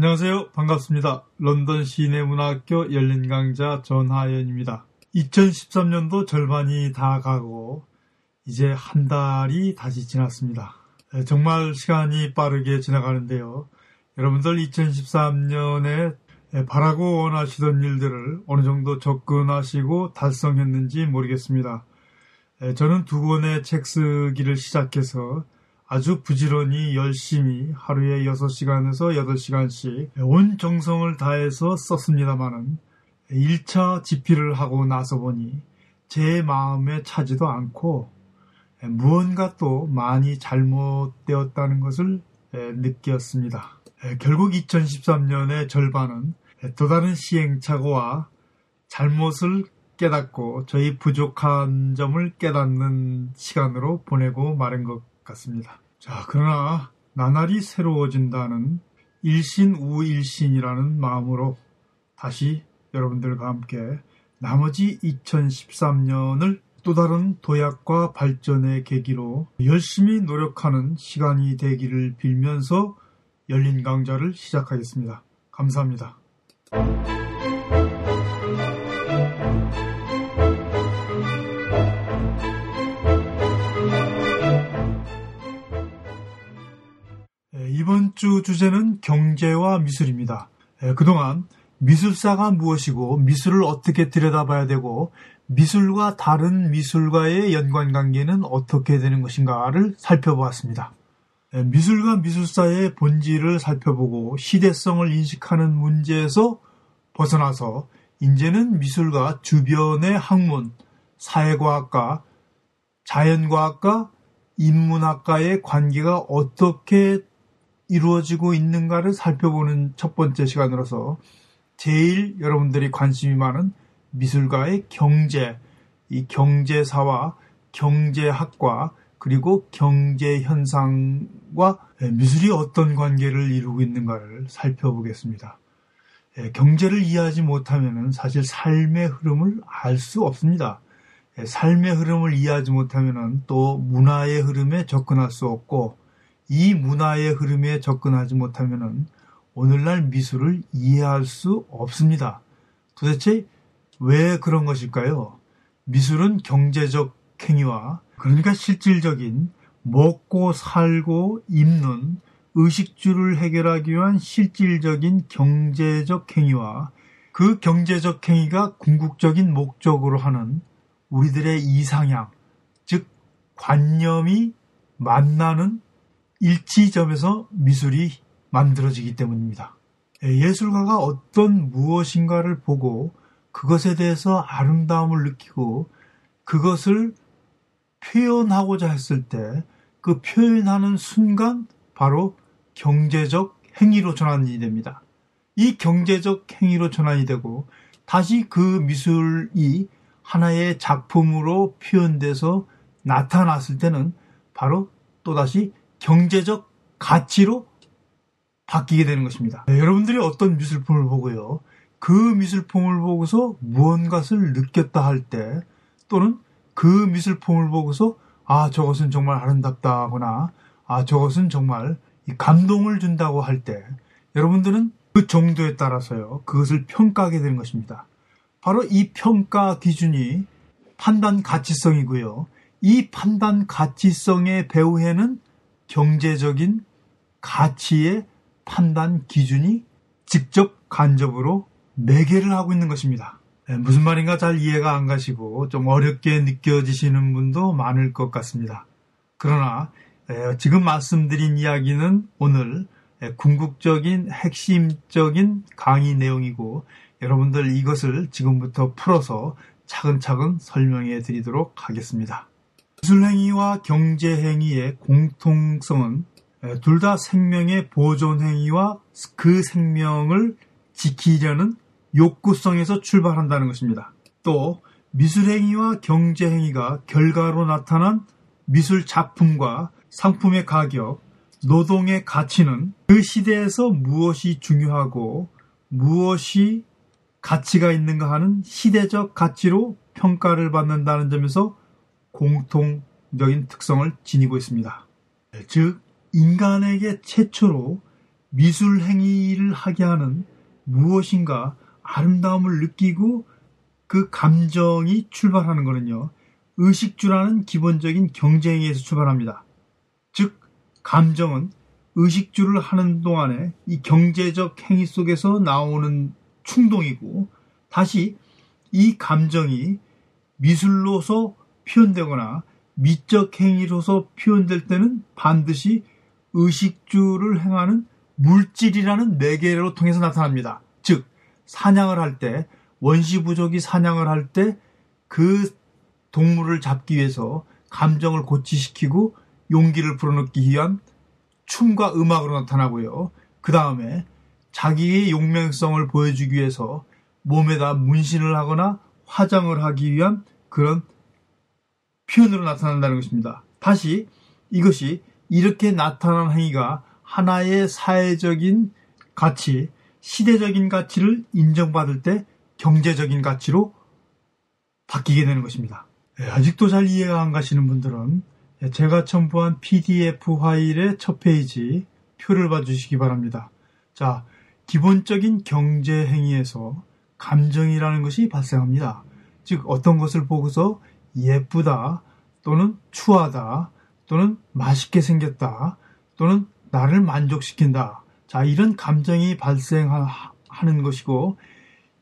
안녕하세요. 반갑습니다. 런던 시내문화학교 열린 강좌 전하연입니다. 2013년도 절반이 다 가고 이제 한 달이 다시 지났습니다. 네, 정말 시간이 빠르게 지나가는데요. 여러분들 2013년에 바라고 원하시던 일들을 어느 정도 접근하시고 달성했는지 모르겠습니다. 네, 저는 두 권의 책 쓰기를 시작해서 아주 부지런히 열심히 하루에 6시간에서 8시간씩 온 정성을 다해서 썼습니다마는 1차 집필을 하고 나서 보니 제 마음에 차지도 않고 무언가 또 많이 잘못되었다는 것을 느꼈습니다. 결국 2013년의 절반은 또 다른 시행착오와 잘못을 깨닫고 저희 부족한 점을 깨닫는 시간으로 보내고 마른 것 같습니다. 자, 그러나 나날이 새로워진다는 일신우일신이라는 마음으로 다시 여러분들과 함께 나머지 2013년을 또 다른 도약과 발전의 계기로 열심히 노력하는 시간이 되기를 빌면서 열린 강좌를 시작하겠습니다. 감사합니다. 주 주제는 경제와 미술입니다. 그동안 미술사가 무엇이고 미술을 어떻게 들여다봐야 되고 미술과 다른 미술과의 연관관계는 어떻게 되는 것인가를 살펴보았습니다. 미술과 미술사의 본질을 살펴보고 시대성을 인식하는 문제에서 벗어나서 이제는 미술과 주변의 학문, 사회과학과, 자연과학과, 인문학과의 관계가 어떻게 이루어지고 있는가를 살펴보는 첫 번째 시간으로서 제일 여러분들이 관심이 많은 미술가의 경제, 이 경제사와 경제학과 그리고 경제 현상과 미술이 어떤 관계를 이루고 있는가를 살펴보겠습니다. 예, 경제를 이해하지 못하면 사실 삶의 흐름을 알 수 없습니다. 예, 삶의 흐름을 이해하지 못하면 또 문화의 흐름에 접근할 수 없고 이 문화의 흐름에 접근하지 못하면 오늘날 미술을 이해할 수 없습니다. 도대체 왜 그런 것일까요? 미술은 경제적 행위와 그러니까 실질적인 먹고 살고 입는 의식주를 해결하기 위한 실질적인 경제적 행위와 그 경제적 행위가 궁극적인 목적으로 하는 우리들의 이상향, 즉 관념이 만나는 일치점에서 미술이 만들어지기 때문입니다. 예술가가 어떤 무엇인가를 보고 그것에 대해서 아름다움을 느끼고 그것을 표현하고자 했을 때 그 표현하는 순간 바로 경제적 행위로 전환이 됩니다. 이 경제적 행위로 전환이 되고 다시 그 미술이 하나의 작품으로 표현돼서 나타났을 때는 바로 또다시 경제적 가치로 바뀌게 되는 것입니다. 네, 여러분들이 어떤 미술품을 보고요. 그 미술품을 보고서 무언가를 느꼈다 할 때 또는 그 미술품을 보고서 아 저것은 정말 아름답다 하거나 아 저것은 정말 감동을 준다고 할 때 여러분들은 그 정도에 따라서요 그것을 평가하게 되는 것입니다. 바로 이 평가 기준이 판단 가치성이고요. 이 판단 가치성의 배후에는 경제적인 가치의 판단 기준이 직접 간접으로 매개를 하고 있는 것입니다. 네, 무슨 말인가 잘 이해가 안 가시고 좀 어렵게 느껴지시는 분도 많을 것 같습니다. 그러나 지금 말씀드린 이야기는 오늘 궁극적인 핵심적인 강의 내용이고 여러분들 이것을 지금부터 풀어서 차근차근 설명해 드리도록 하겠습니다. 기술행위와 경제행위의 공통성은 둘 다 생명의 보존행위와 그 생명을 지키려는 욕구성에서 출발한다는 것입니다. 또 미술행위와 경제행위가 결과로 나타난 미술 작품과 상품의 가격, 노동의 가치는 그 시대에서 무엇이 중요하고 무엇이 가치가 있는가 하는 시대적 가치로 평가를 받는다는 점에서 공통적인 특성을 지니고 있습니다. 즉, 인간에게 최초로 미술 행위를 하게 하는 무엇인가 아름다움을 느끼고 그 감정이 출발하는 것은요. 의식주라는 기본적인 경쟁에서 출발합니다. 즉 감정은 의식주를 하는 동안에 이 경제적 행위 속에서 나오는 충동이고 다시 이 감정이 미술로서 표현되거나 미적 행위로서 표현될 때는 반드시 의식주를 행하는 물질이라는 매개로 통해서 나타납니다. 즉 사냥을 할 때 원시 부족이 사냥을 할 때 그 동물을 잡기 위해서 감정을 고치시키고 용기를 불어넣기 위한 춤과 음악으로 나타나고요. 그 다음에 자기의 용맹성을 보여주기 위해서 몸에다 문신을 하거나 화장을 하기 위한 그런 표현으로 나타난다는 것입니다. 다시 이것이 이렇게 나타난 행위가 하나의 사회적인 가치, 시대적인 가치를 인정받을 때 경제적인 가치로 바뀌게 되는 것입니다. 예, 아직도 잘 이해가 안 가시는 분들은 제가 첨부한 PDF 파일의 첫 페이지 표를 봐주시기 바랍니다. 자, 기본적인 경제 행위에서 감정이라는 것이 발생합니다. 즉, 어떤 것을 보고서 예쁘다, 또는 추하다, 또는 맛있게 생겼다, 또는 나를 만족시킨다. 자, 이런 감정이 발생하는 것이고,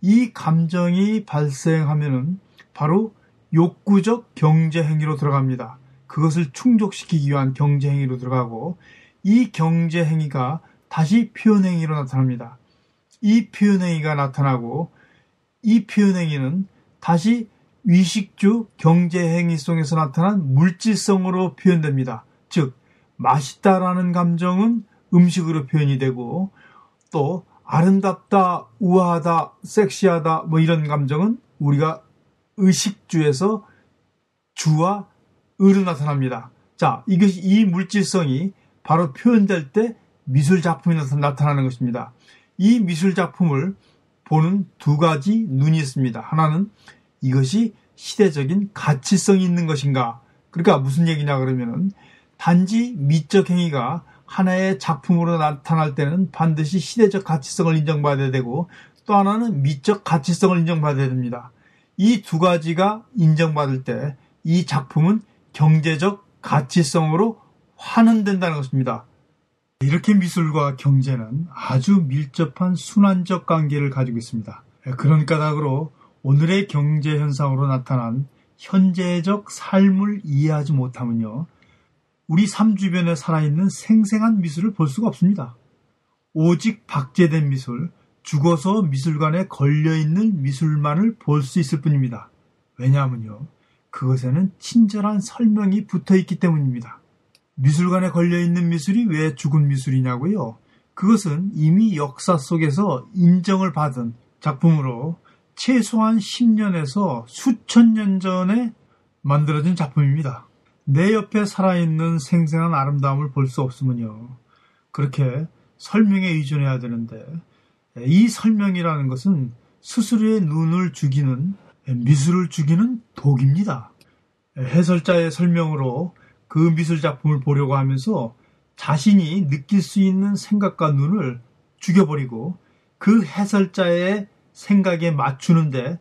이 감정이 발생하면은 바로 욕구적 경제 행위로 들어갑니다. 그것을 충족시키기 위한 경제 행위로 들어가고, 이 경제 행위가 다시 표현 행위로 나타납니다. 이 표현 행위가 나타나고, 이 표현 행위는 다시 위식주 경제행위 속에서 나타난 물질성으로 표현됩니다. 즉, 맛있다라는 감정은 음식으로 표현이 되고, 또 아름답다, 우아하다, 섹시하다, 뭐 이런 감정은 우리가 의식주에서 주와 의로 나타납니다. 자, 이것이 이 물질성이 바로 표현될 때 미술 작품이 나타나는 것입니다. 이 미술 작품을 보는 두 가지 눈이 있습니다. 하나는 이것이 시대적인 가치성이 있는 것인가? 그러니까 무슨 얘기냐 그러면은 단지 미적 행위가 하나의 작품으로 나타날 때는 반드시 시대적 가치성을 인정받아야 되고 또 하나는 미적 가치성을 인정받아야 됩니다. 이 두 가지가 인정받을 때 이 작품은 경제적 가치성으로 환원된다는 것입니다. 이렇게 미술과 경제는 아주 밀접한 순환적 관계를 가지고 있습니다. 그런 까닭으로 오늘의 경제 현상으로 나타난 현재적 삶을 이해하지 못하면요. 우리 삶 주변에 살아있는 생생한 미술을 볼 수가 없습니다. 오직 박제된 미술, 죽어서 미술관에 걸려있는 미술만을 볼 수 있을 뿐입니다. 왜냐하면요. 그것에는 친절한 설명이 붙어 있기 때문입니다. 미술관에 걸려있는 미술이 왜 죽은 미술이냐고요? 그것은 이미 역사 속에서 인정을 받은 작품으로 최소한 10년에서 수천 년 전에 만들어진 작품입니다. 내 옆에 살아있는 생생한 아름다움을 볼 수 없으면요. 그렇게 설명에 의존해야 되는데 이 설명이라는 것은 스스로의 눈을 죽이는 미술을 죽이는 독입니다. 해설자의 설명으로 그 미술 작품을 보려고 하면서 자신이 느낄 수 있는 생각과 눈을 죽여버리고 그 해설자의 생각에 맞추는데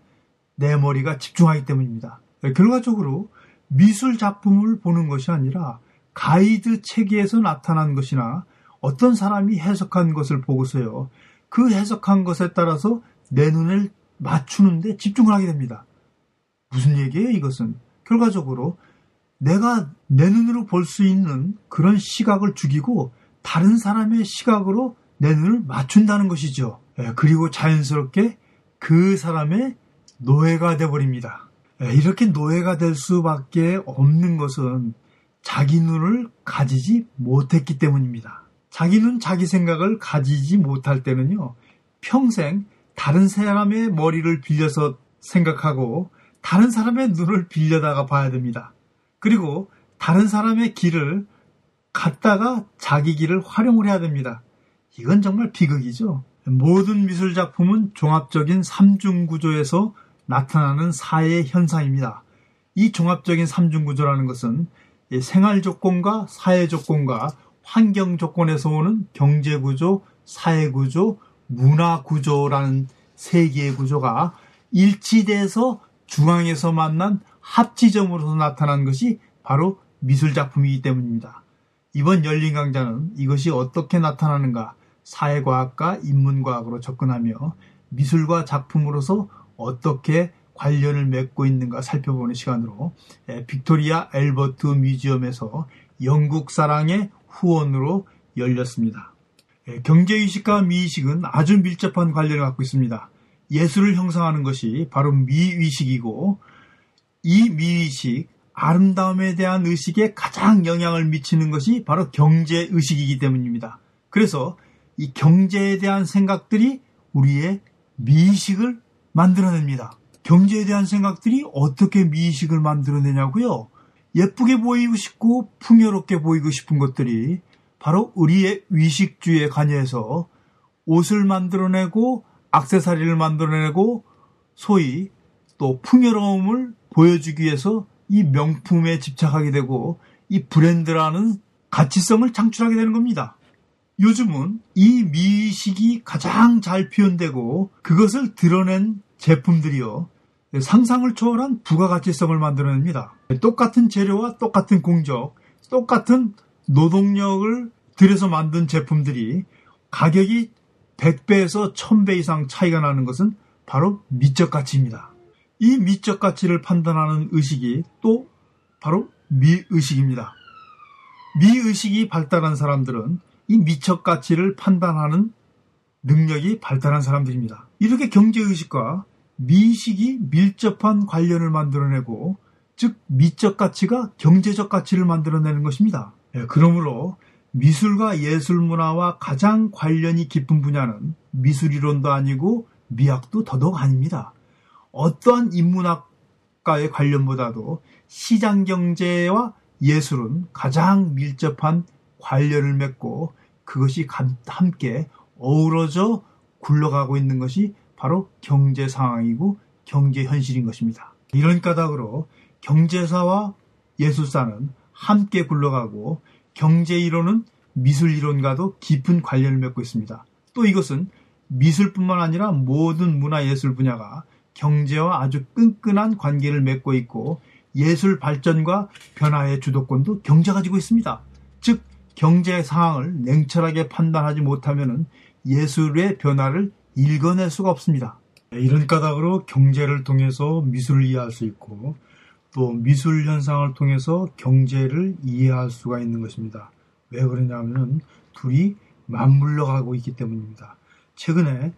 내 머리가 집중하기 때문입니다. 결과적으로 미술 작품을 보는 것이 아니라 가이드 체계에서 나타난 것이나 어떤 사람이 해석한 것을 보고서요. 그 해석한 것에 따라서 내 눈을 맞추는데 집중을 하게 됩니다. 무슨 얘기예요, 이것은? 결과적으로 내가 내 눈으로 볼 수 있는 그런 시각을 죽이고 다른 사람의 시각으로 내 눈을 맞춘다는 것이죠. 예, 그리고 자연스럽게 그 사람의 노예가 되어버립니다. 예, 이렇게 노예가 될 수밖에 없는 것은 자기 눈을 가지지 못했기 때문입니다. 자기 눈, 자기 생각을 가지지 못할 때는요, 평생 다른 사람의 머리를 빌려서 생각하고 다른 사람의 눈을 빌려다가 봐야 됩니다. 그리고 다른 사람의 길을 갔다가 자기 길을 활용을 해야 됩니다. 이건 정말 비극이죠. 모든 미술 작품은 종합적인 삼중 구조에서 나타나는 사회 현상입니다. 이 종합적인 삼중 구조라는 것은 생활 조건과 사회 조건과 환경 조건에서 오는 경제 구조, 사회 구조, 문화 구조라는 세 개의 구조가 일치돼서 중앙에서 만난 합지점으로서 나타난 것이 바로 미술 작품이기 때문입니다. 이번 열린 강좌는 이것이 어떻게 나타나는가 사회과학과 인문과학으로 접근하며 미술과 작품으로서 어떻게 관련을 맺고 있는가 살펴보는 시간으로 빅토리아 엘버트 뮤지엄에서 영국 사랑의 후원으로 열렸습니다. 경제의식과 미의식은 아주 밀접한 관련을 갖고 있습니다. 예술을 형성하는 것이 바로 미의식이고 이 미의식, 아름다움에 대한 의식에 가장 영향을 미치는 것이 바로 경제의식이기 때문입니다. 그래서 이 경제에 대한 생각들이 우리의 미의식을 만들어냅니다. 경제에 대한 생각들이 어떻게 미의식을 만들어내냐고요? 예쁘게 보이고 싶고 풍요롭게 보이고 싶은 것들이 바로 우리의 위식주의에 관여해서 옷을 만들어내고 악세사리를 만들어내고 소위 또 풍요로움을 보여주기 위해서 이 명품에 집착하게 되고 이 브랜드라는 가치성을 창출하게 되는 겁니다. 요즘은 이 미식이 가장 잘 표현되고 그것을 드러낸 제품들이요. 상상을 초월한 부가가치성을 만들어냅니다. 똑같은 재료와 똑같은 공적, 똑같은 노동력을 들여서 만든 제품들이 가격이 100배에서 1000배 이상 차이가 나는 것은 바로 미적 가치입니다. 이 미적 가치를 판단하는 의식이 또 바로 미의식입니다. 미의식이 발달한 사람들은 이 미적 가치를 판단하는 능력이 발달한 사람들입니다. 이렇게 경제의식과 미식이 밀접한 관련을 만들어내고 즉 미적 가치가 경제적 가치를 만들어내는 것입니다. 예, 그러므로 미술과 예술 문화와 가장 관련이 깊은 분야는 미술이론도 아니고 미학도 더더욱 아닙니다. 어떠한 인문학과의 관련보다도 시장 경제와 예술은 가장 밀접한 관련을 맺고 그것이 함께 어우러져 굴러가고 있는 것이 바로 경제 상황이고 경제 현실인 것입니다. 이런 까닭으로 경제사와 예술사는 함께 굴러가고 경제 이론은 미술 이론과도 깊은 관련을 맺고 있습니다. 또 이것은 미술뿐만 아니라 모든 문화 예술 분야가 경제와 아주 끈끈한 관계를 맺고 있고 예술 발전과 변화의 주도권도 경제가 지고 있습니다. 즉 경제 상황을 냉철하게 판단하지 못하면 예술의 변화를 읽어낼 수가 없습니다. 이런 까닭으로 경제를 통해서 미술을 이해할 수 있고 또 미술 현상을 통해서 경제를 이해할 수가 있는 것입니다. 왜 그러냐면 둘이 맞물려 가고 있기 때문입니다. 최근에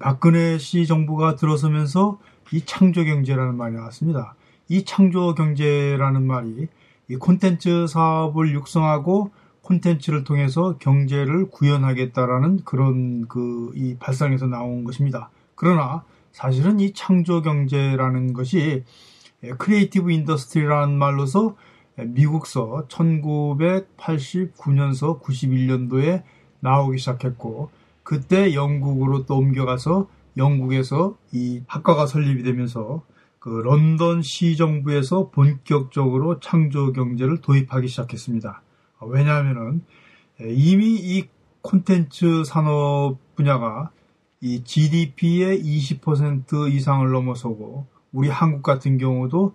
박근혜 씨 정부가 들어서면서 이 창조 경제라는 말이 나왔습니다. 이 창조 경제라는 말이 이 콘텐츠 사업을 육성하고 콘텐츠를 통해서 경제를 구현하겠다라는 그런 그 이 발상에서 나온 것입니다. 그러나 사실은 이 창조 경제라는 것이 creative industry라는 말로서 미국서 1989년서 91년도에 나오기 시작했고 그때 영국으로 또 옮겨가서 영국에서 이 학과가 설립이 되면서 그 런던 시 정부에서 본격적으로 창조 경제를 도입하기 시작했습니다. 왜냐하면은 이미 이 콘텐츠 산업 분야가 이 GDP의 20% 이상을 넘어서고 우리 한국 같은 경우도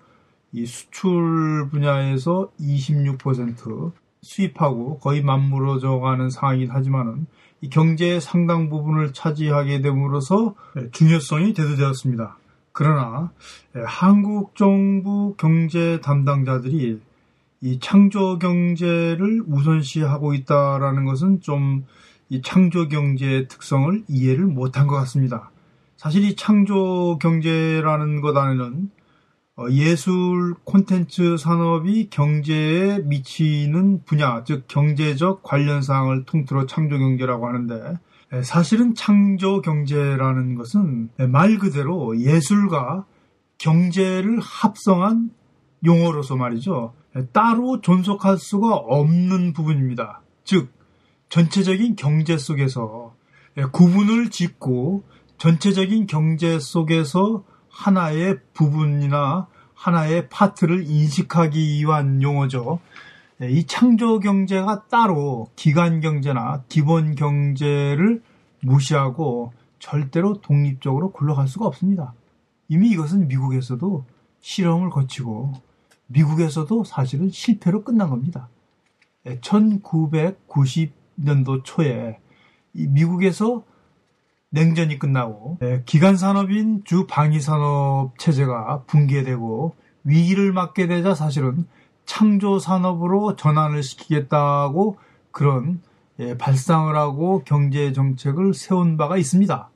이 수출 분야에서 26% 수입하고 거의 맞물어져 가는 상황이긴 하지만은 이 경제의 상당 부분을 차지하게 됨으로써 중요성이 대두되었습니다. 그러나 한국 정부 경제 담당자들이 이 창조 경제를 우선시하고 있다라는 것은 좀 이 창조 경제의 특성을 이해를 못한 것 같습니다. 사실 이 창조 경제라는 것 안에는 어, 예술 콘텐츠 산업이 경제에 미치는 분야, 즉 경제적 관련 사항을 통틀어 창조 경제라고 하는데 사실은 창조 경제라는 것은 말 그대로 예술과 경제를 합성한 용어로서 말이죠. 따로 존속할 수가 없는 부분입니다. 즉 전체적인 경제 속에서 구분을 짓고 전체적인 경제 속에서 하나의 부분이나 하나의 파트를 인식하기 위한 용어죠. 이 창조 경제가 따로 기간 경제나 기본 경제를 무시하고 절대로 독립적으로 굴러갈 수가 없습니다. 이미 이것은 미국에서도 실험을 거치고 미국에서도 사실은 실패로 끝난 겁니다. 1990년도 예, 초에 미국에서 냉전이 끝나고 예, 기간 산업인 주 방위 산업 체제가 붕괴되고 위기를 맞게 되자 사실은 창조 산업으로 전환을 시키겠다고 그런 예, 발상을 하고 경제 정책을 세운 바가 있습니다.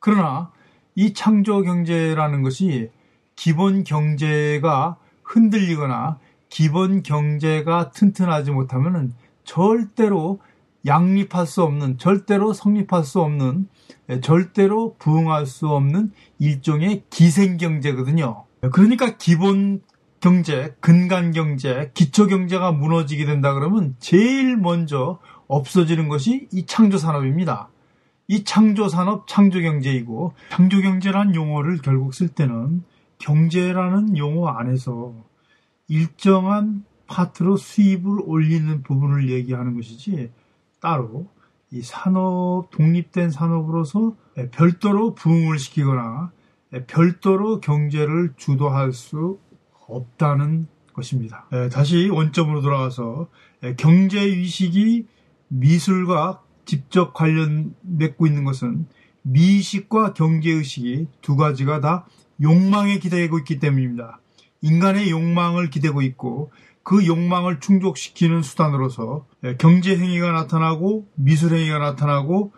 그러나 이 창조 경제라는 것이 기본 경제가 흔들리거나 기본 경제가 튼튼하지 못하면 절대로 양립할 수 없는, 절대로 성립할 수 없는, 예, 절대로 부응할 수 없는 일종의 기생경제거든요. 그러니까 기본 경제, 근간 경제, 기초 경제가 무너지게 된다 그러면 제일 먼저 없어지는 것이 이 창조 산업입니다. 이 창조 산업, 창조 경제이고 창조 경제란 용어를 결국 쓸 때는 경제라는 용어 안에서 일정한 파트로 수입을 올리는 부분을 얘기하는 것이지 따로 이 산업 독립된 산업으로서 별도로 부흥을 시키거나 별도로 경제를 주도할 수 없다는 것입니다. 다시 원점으로 돌아가서 경제 의식이 미술과 직접 관련 맺고 있는 것은 미식과 경제 의식이 두 가지가 다 욕망에 기대고 있기 때문입니다. 인간의 욕망을 기대고 있고 그 욕망을 충족시키는 수단으로서 경제 행위가 나타나고 미술 행위가 나타나고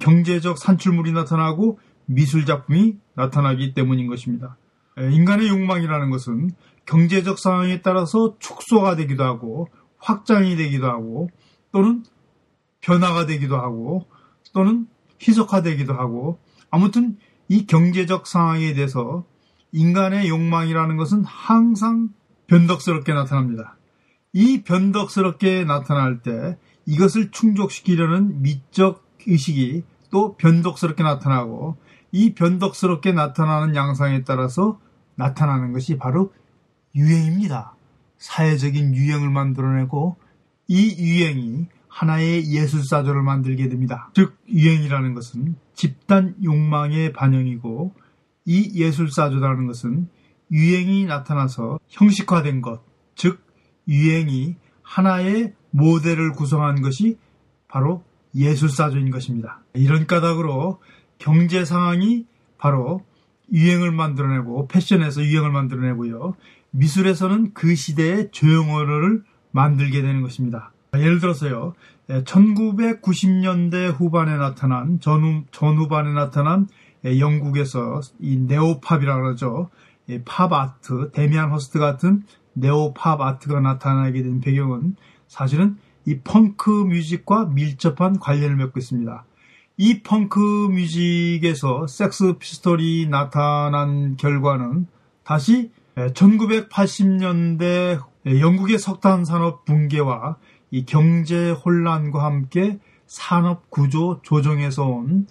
경제적 산출물이 나타나고 미술 작품이 나타나기 때문인 것입니다. 인간의 욕망이라는 것은 경제적 상황에 따라서 축소가 되기도 하고 확장이 되기도 하고 또는 변화가 되기도 하고 또는 희석화되기도 하고 아무튼 이 경제적 상황에 대해서 인간의 욕망이라는 것은 항상 변덕스럽게 나타납니다. 이 변덕스럽게 나타날 때 이것을 충족시키려는 미적 의식이 또 변덕스럽게 나타나고 이 변덕스럽게 나타나는 양상에 따라서 나타나는 것이 바로 유행입니다. 사회적인 유행을 만들어내고 이 유행이 하나의 예술사조를 만들게 됩니다. 즉, 유행이라는 것은 집단 욕망의 반영이고 이 예술사조라는 것은 유행이 나타나서 형식화된 것, 즉 유행이 하나의 모델을 구성한 것이 바로 예술사조인 것입니다. 이런 까닭으로 경제 상황이 바로 유행을 만들어내고 패션에서 유행을 만들어내고요. 미술에서는 그 시대의 조형어를 만들게 되는 것입니다. 예를 들어서요. 1990년대 후반에 나타난 전후, 전후반에 나타난 예, 영국에서 이 neo pop이라고 그러죠. 팝 아트, 데미안 허스트 같은 neo pop art가 나타나게 된 배경은 사실은 이 punk music과 밀접한 관련을 맺고 있습니다. 이 펑크 뮤직에서 섹스 피스톨이 나타난 결과는 다시 1980년대 예, 영국의 석탄 산업 붕괴와 이 경제 혼란과 함께 산업 구조 조정에서 온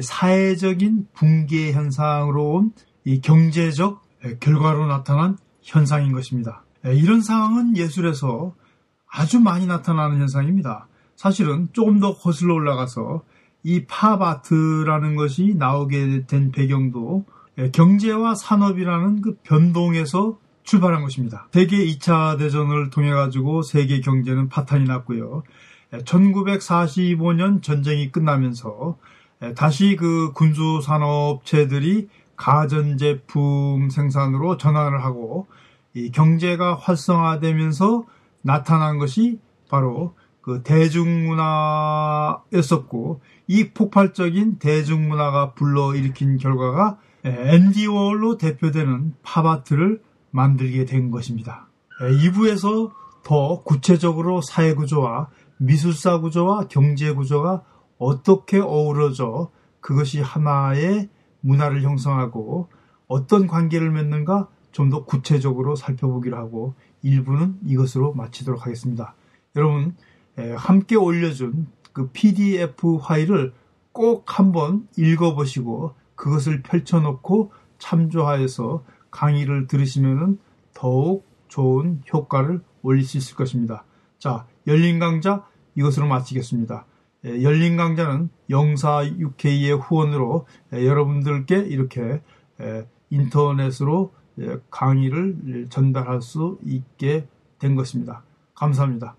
사회적인 붕괴 현상으로 온 이 경제적 결과로 나타난 현상인 것입니다. 이런 상황은 예술에서 아주 많이 나타나는 현상입니다. 사실은 조금 더 거슬러 올라가서 이 팝아트라는 것이 나오게 된 배경도 경제와 산업이라는 그 변동에서 출발한 것입니다. 세계 2차 대전을 통해 가지고 세계 경제는 파탄이 났고요. 1945년 전쟁이 끝나면서 다시 그 군수 산업체들이 가전제품 생산으로 전환을 하고 이 경제가 활성화되면서 나타난 것이 바로 그 대중문화였었고 이 폭발적인 대중문화가 불러일으킨 결과가 앤디 워홀로 대표되는 팝아트를 만들게 된 것입니다. 2부에서 더 구체적으로 사회구조와 미술사 구조와 경제 구조가 어떻게 어우러져 그것이 하나의 문화를 형성하고 어떤 관계를 맺는가 좀 더 구체적으로 살펴보기로 하고 1부는 이것으로 마치도록 하겠습니다. 여러분 함께 올려준 그 PDF 파일을 꼭 한번 읽어보시고 그것을 펼쳐놓고 참조하여서 강의를 들으시면 더욱 좋은 효과를 올릴 수 있을 것입니다. 자, 열린 강좌 이것으로 마치겠습니다. 열린 강좌는 영사 UK의 후원으로 여러분들께 이렇게 인터넷으로 강의를 전달할 수 있게 된 것입니다. 감사합니다.